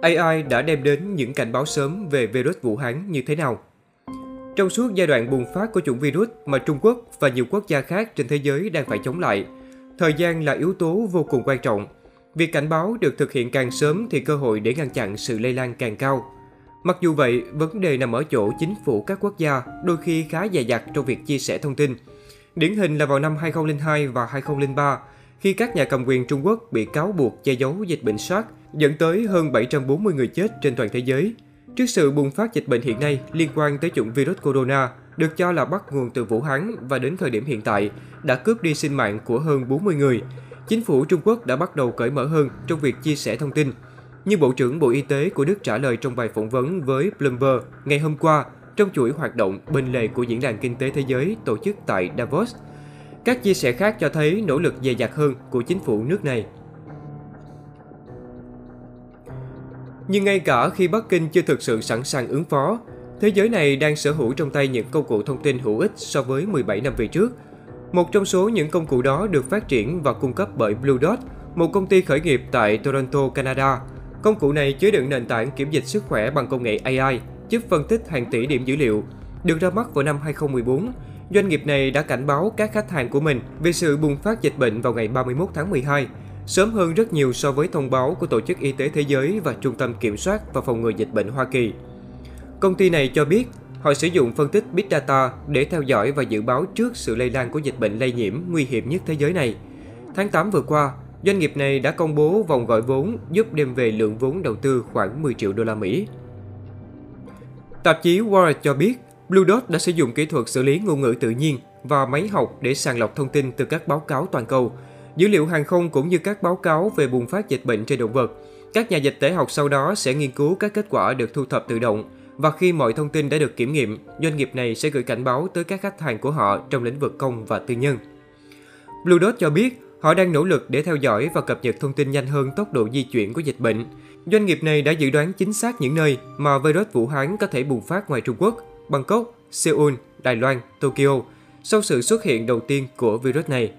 AI đã đem đến những cảnh báo sớm về virus Vũ Hán như thế nào? Trong suốt giai đoạn bùng phát của chủng virus mà Trung Quốc và nhiều quốc gia khác trên thế giới đang phải chống lại, thời gian là yếu tố vô cùng quan trọng. Việc cảnh báo được thực hiện càng sớm thì cơ hội để ngăn chặn sự lây lan càng cao. Mặc dù vậy, vấn đề nằm ở chỗ chính phủ các quốc gia đôi khi khá dè dặt trong việc chia sẻ thông tin. Điển hình là vào năm 2002 và 2003, khi các nhà cầm quyền Trung Quốc bị cáo buộc che giấu dịch bệnh SARS, dẫn tới hơn 740 người chết trên toàn thế giới. Trước sự bùng phát dịch bệnh hiện nay liên quan tới chủng virus corona, được cho là bắt nguồn từ Vũ Hán và đến thời điểm hiện tại đã cướp đi sinh mạng của hơn 40 người. Chính phủ Trung Quốc đã bắt đầu cởi mở hơn trong việc chia sẻ thông tin. Như Bộ trưởng Bộ Y tế của Đức trả lời trong bài phỏng vấn với Bloomberg ngày hôm qua trong chuỗi hoạt động bên lề của Diễn đàn Kinh tế Thế giới tổ chức tại Davos. Các chia sẻ khác cho thấy nỗ lực dày dặt hơn của chính phủ nước này. Nhưng ngay cả khi Bắc Kinh chưa thực sự sẵn sàng ứng phó, thế giới này đang sở hữu trong tay những công cụ thông tin hữu ích so với 17 năm về trước. Một trong số những công cụ đó được phát triển và cung cấp bởi Blue Dot, một công ty khởi nghiệp tại Toronto, Canada. Công cụ này chứa đựng nền tảng kiểm dịch sức khỏe bằng công nghệ AI, giúp phân tích hàng tỷ điểm dữ liệu. Được ra mắt vào năm 2014, doanh nghiệp này đã cảnh báo các khách hàng của mình về sự bùng phát dịch bệnh vào ngày 31 tháng 12, sớm hơn rất nhiều so với thông báo của Tổ chức Y tế Thế giới và Trung tâm Kiểm soát và Phòng ngừa Dịch bệnh Hoa Kỳ. Công ty này cho biết họ sử dụng phân tích Big Data để theo dõi và dự báo trước sự lây lan của dịch bệnh lây nhiễm nguy hiểm nhất thế giới này. Tháng 8 vừa qua, doanh nghiệp này đã công bố vòng gọi vốn giúp đem về lượng vốn đầu tư khoảng 10 triệu đô la Mỹ. Tạp chí Wired cho biết, Blue Dot đã sử dụng kỹ thuật xử lý ngôn ngữ tự nhiên và máy học để sàng lọc thông tin từ các báo cáo toàn cầu, dữ liệu hàng không cũng như các báo cáo về bùng phát dịch bệnh trên động vật. Các nhà dịch tễ học sau đó sẽ nghiên cứu các kết quả được thu thập tự động và khi mọi thông tin đã được kiểm nghiệm, doanh nghiệp này sẽ gửi cảnh báo tới các khách hàng của họ trong lĩnh vực công và tư nhân. Blue Dot cho biết họ đang nỗ lực để theo dõi và cập nhật thông tin nhanh hơn tốc độ di chuyển của dịch bệnh. Doanh nghiệp này đã dự đoán chính xác những nơi mà virus Vũ Hán có thể bùng phát ngoài Trung Quốc, Bangkok, Seoul, Đài Loan, Tokyo sau sự xuất hiện đầu tiên của virus này.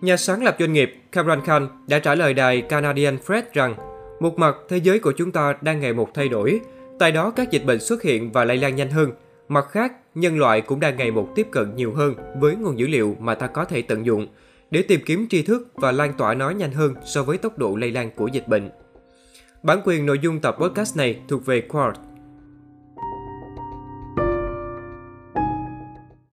Nhà sáng lập doanh nghiệp Kamran Khan đã trả lời đài Canadian Press rằng một mặt thế giới của chúng ta đang ngày một thay đổi, tại đó các dịch bệnh xuất hiện và lây lan nhanh hơn. Mặt khác, nhân loại cũng đang ngày một tiếp cận nhiều hơn với nguồn dữ liệu mà ta có thể tận dụng để tìm kiếm tri thức và lan tỏa nó nhanh hơn so với tốc độ lây lan của dịch bệnh. Bản quyền nội dung tập podcast này thuộc về Quartz.